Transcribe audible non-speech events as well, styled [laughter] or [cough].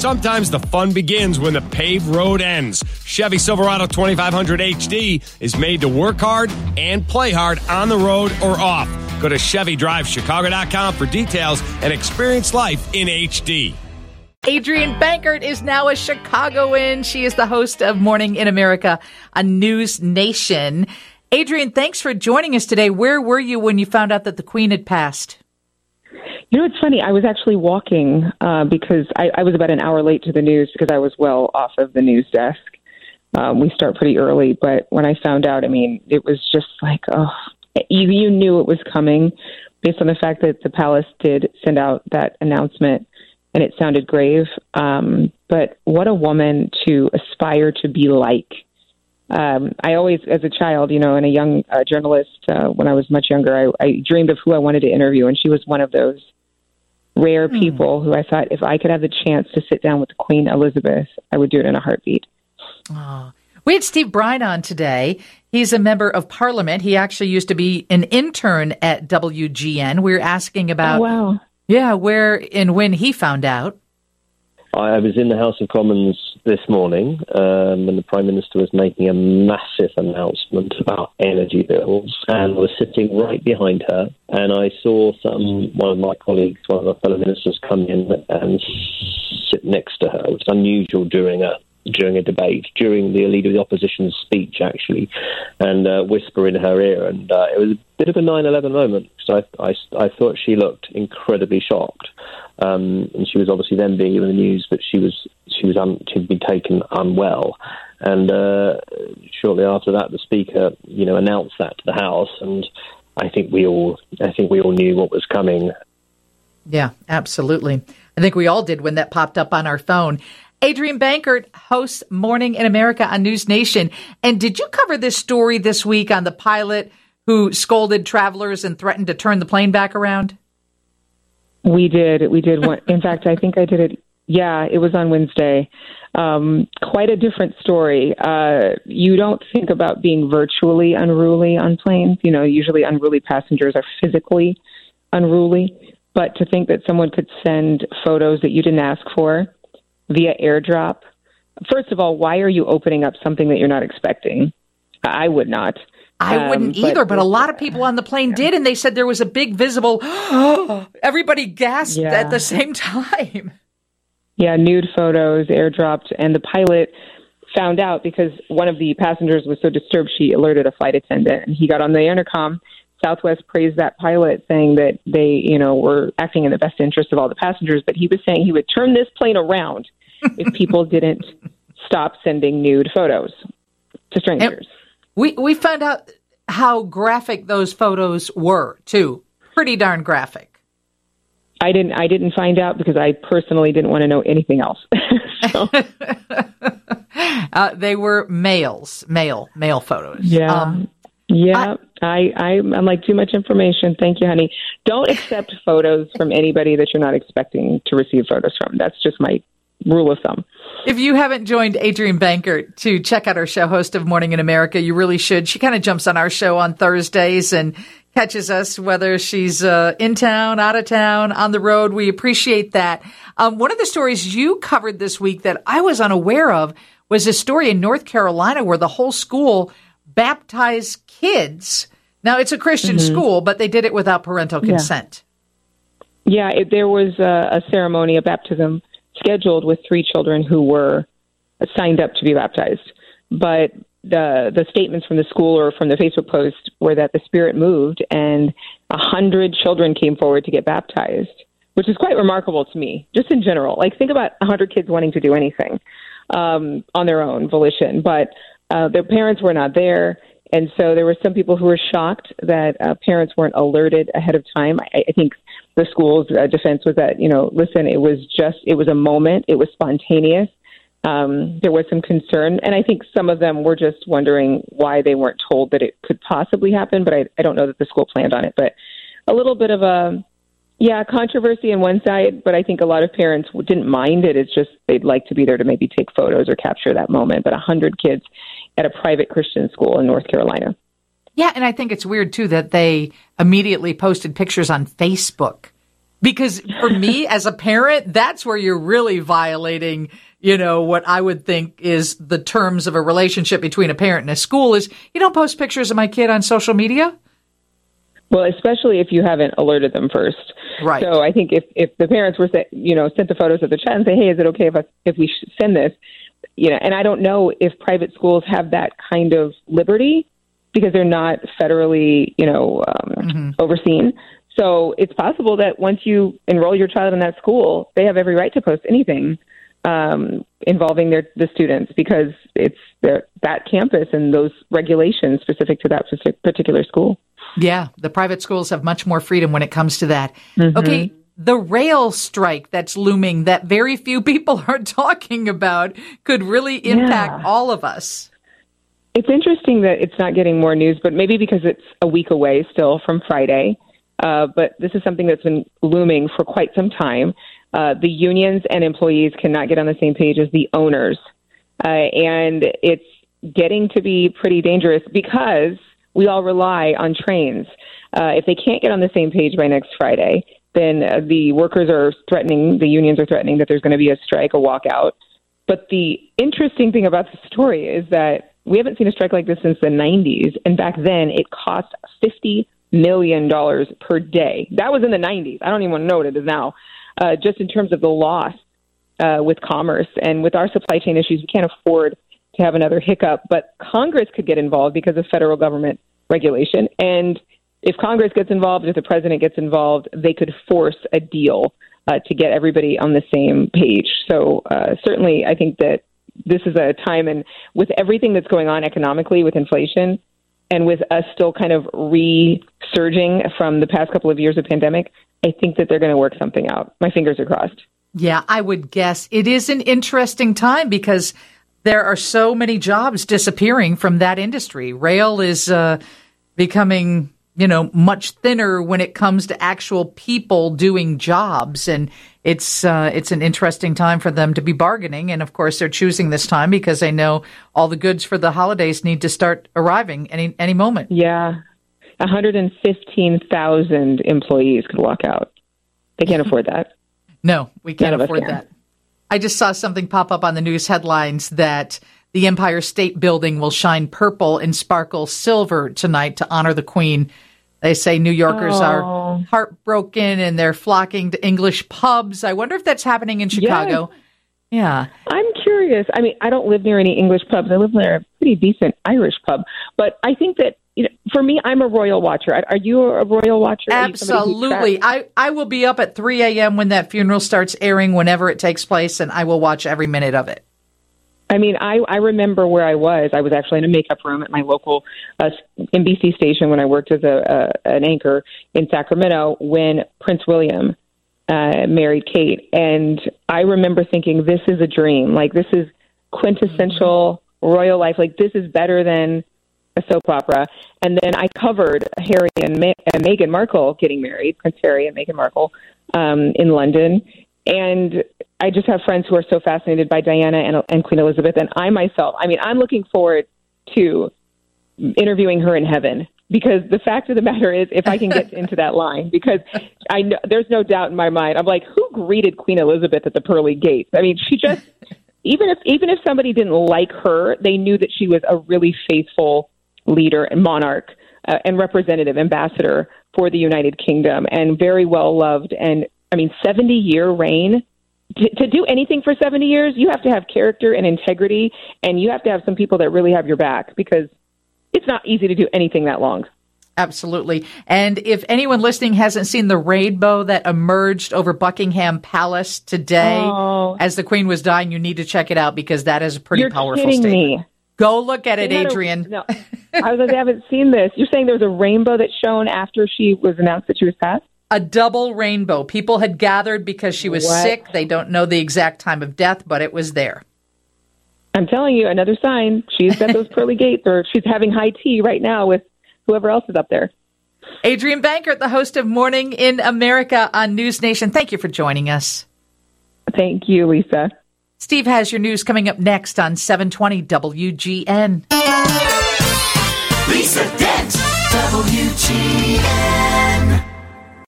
Sometimes the fun begins when the paved road ends. Chevy Silverado 2500 HD is made to work hard and play hard on the road or off. Go to ChevyDriveChicago.com for details and experience life in HD. Adrienne Bankert is now a Chicagoan. She is the host of Morning in America, a NewsNation. Adrienne, thanks for joining us today. Where were you when you found out that the Queen had passed? You know, it's funny. I was actually walking uh, because I, I was about an hour late to the news because I was well off of the news desk. Um, we start pretty early, but when I found out, I mean, it was just like, oh, you, you knew it was coming based on the fact that the palace did send out that announcement and it sounded grave. Um, but what a woman to aspire to be like. Um, I always, as a child, you know, and a young uh, journalist, uh, when I was much younger, I, I dreamed of who I wanted to interview, and she was one of those rare mm. people who I thought if I could have the chance to sit down with Queen Elizabeth, I would do it in a heartbeat. Oh. We had Steve Brine on today. He's a member of parliament. He actually used to be an intern at WGN. We are asking about, oh, wow. yeah, where and when he found out. I was in the House of Commons this morning um, when the Prime Minister was making a massive announcement about energy bills, and was sitting right behind her, and I saw some one of my colleagues, one of our fellow ministers, come in and sit next to her. It was unusual during a during a debate, during the leader of the opposition's speech, actually, and uh, whisper in her ear. And uh, it was a bit of a 9 11 moment because I, I, I, thought she looked incredibly shocked. Um, and she was obviously then being given the news, but she was she was un, she'd been taken unwell. And uh, shortly after that, the speaker, you know, announced that to the House, and I think we all, I think we all knew what was coming. Yeah, absolutely. I think we all did when that popped up on our phone. Adrienne Bankert hosts Morning in America on NewsNation. And did you cover this story this week on the pilot who scolded travelers and threatened to turn the plane back around? We did. We did. In fact, I think I did it. Yeah, it was on Wednesday. Um, quite a different story. Uh, you don't think about being virtually unruly on planes. You know, usually unruly passengers are physically unruly. But to think that someone could send photos that you didn't ask for via airdrop. First of all, why are you opening up something that you're not expecting? I would not. I wouldn't um, either, but, but, a lot of [laughs] people on the plane yeah. did, and they said there was a big visible. [gasps] everybody gasped yeah. at the same [laughs] time. Yeah, nude photos airdropped, and the pilot found out because one of the passengers was so disturbed, she alerted a flight attendant, and he got on the intercom. Southwest praised that pilot, saying that they, you know, were acting in the best interest of all the passengers. But he was saying he would turn this plane around if people didn't stop sending nude photos to strangers. And we we found out how graphic those photos were too. Pretty darn graphic. I didn't I didn't find out because I personally didn't want to know anything else. [laughs] [laughs] uh, they were males, male, male photos. Yeah. Um, yeah, I, I, I'm like too much information. Thank you, honey. Don't accept photos from anybody that you're not expecting to receive photos from. That's just my rule of thumb. If you haven't joined Adrienne Bankert to check out our show, host of Morning in America, you really should. She kind of jumps on our show on Thursdays and catches us whether she's uh, in town, out of town, on the road. We appreciate that. Um, one of the stories you covered this week that I was unaware of was a story in North Carolina where the whole school baptized kids. Now it's a Christian mm-hmm. school, but they did it without parental consent. Yeah, yeah it, there was a, a ceremony, a baptism scheduled with three children who were signed up to be baptized. But the the statements from the school or from the Facebook post were that the Spirit moved and a hundred children came forward to get baptized, which is quite remarkable to me, just in general. Like think about a hundred kids wanting to do anything um, on their own volition, but uh, their parents were not there. And so there were some people who were shocked that uh, parents weren't alerted ahead of time. I, I think the school's uh, defense was that, you know, listen, it was just, it was a moment, it was spontaneous. Um, there was some concern, and I think some of them were just wondering why they weren't told that it could possibly happen. But I, I don't know that the school planned on it. But a little bit of a, yeah, controversy on one side, but I think a lot of parents didn't mind it. It's just they'd like to be there to maybe take photos or capture that moment. But a hundred kids at a private Christian school in North Carolina. Yeah, and I think it's weird too that they immediately posted pictures on Facebook Because for [laughs] me as a parent, that's where you're really violating, you know, what I would think is the terms of a relationship between a parent and a school is you don't post pictures of my kid on social media. Well, especially if you haven't alerted them first. Right. So I think if if the parents were, you know, sent the photos of the child and say, hey, is it okay if I, if we send this? You know, and I don't know if private schools have that kind of liberty because they're not federally, you know, um, mm-hmm. overseen. So it's possible that once you enroll your child in that school, they have every right to post anything um, involving their the students because it's their, that campus and those regulations specific to that particular school. Yeah, the private schools have much more freedom when it comes to that. Mm-hmm. Okay, the rail strike that's looming that very few [laughs] people are talking about could really impact yeah. all of us. It's interesting that it's not getting more news, but maybe because it's a week away still from Friday. Uh, but this is something that's been looming for quite some time. Uh, the unions and employees cannot get on the same page as the owners. Uh, and it's getting to be pretty dangerous because we all rely on trains. Uh, if they can't get on the same page by next Friday, then uh, the workers are threatening, the unions are threatening that there's going to be a strike, a walkout. But the interesting thing about the story is that we haven't seen a strike like this since the 90s. And back then, it cost $50 million per day. That was in the 90s. I don't even want to know what it is now. Uh, just in terms of the loss uh, with commerce and with our supply chain issues, we can't afford to have another hiccup. But Congress could get involved because of federal government regulation. And if Congress gets involved, if the president gets involved, they could force a deal uh, to get everybody on the same page. So uh, certainly, I think that this is a time, and with everything that's going on economically with inflation, and with us still kind of resurging from the past couple of years of pandemic, I think that they're going to work something out. My fingers are crossed. Yeah, I would guess it is an interesting time because there are so many jobs disappearing from that industry. Rail is uh, becoming you know, much thinner when it comes to actual people doing jobs. And it's, uh, it's an interesting time for them to be bargaining. And of course, they're choosing this time because they know all the goods for the holidays need to start arriving any, any moment. Yeah. 115,000 employees could walk out. They can't afford that. No, we can't afford that. I just saw something pop up on the news headlines that the Empire State Building will shine purple and sparkle silver tonight to honor the Queen. They say New Yorkers oh. are heartbroken and they're flocking to English pubs. I wonder if that's happening in Chicago. Yes. Yeah. I'm curious. I mean, I don't live near any English pubs. I live near a pretty decent Irish pub. But I think that, you know, for me, I'm a royal watcher. Are you a royal watcher? Absolutely. I, I will be up at 3 a.m. when that funeral starts airing, whenever it takes place, and I will watch every minute of it. I mean, I, I remember where I was. I was actually in a makeup room at my local uh, NBC station when I worked as a, a an anchor in Sacramento when Prince William uh, married Kate, and I remember thinking, "This is a dream. Like this is quintessential royal life. Like this is better than a soap opera." And then I covered Harry and, Ma- and Meghan Markle getting married, Prince Harry and Meghan Markle, um, in London, and I just have friends who are so fascinated by Diana and, and Queen Elizabeth, and I myself, I mean, I'm looking forward to interviewing her in heaven because the fact of the matter is, if I can get [laughs] into that line, because I know there's no doubt in my mind, I'm like, who greeted Queen Elizabeth at the pearly gates? I mean, she just [laughs] even if even if somebody didn't like her, they knew that she was a really faithful leader and monarch uh, and representative ambassador for the United Kingdom, and very well loved. And I mean, 70 year reign to, to do anything for 70 years, you have to have character and integrity, and you have to have some people that really have your back because it's not easy to do anything that long. Absolutely. And if anyone listening hasn't seen the rainbow that emerged over Buckingham Palace today oh. as the Queen was dying, you need to check it out because that is a pretty You're powerful kidding statement. Me. Go look at it, Adrienne. A, no, I was like, I haven't seen this. You're saying there was a rainbow that shone after she was announced that she was passed? a double rainbow. People had gathered because she was what? sick. They don't know the exact time of death, but it was there. I'm telling you, another sign. She's at those [laughs] pearly gates, or she's having high tea right now with whoever else is up there. Adrienne Bankert, the host of Morning in America on NewsNation. Thank you for joining us. Thank you, Lisa. Steve has your news coming up next on 720 WGN. Lisa Dent, WGN.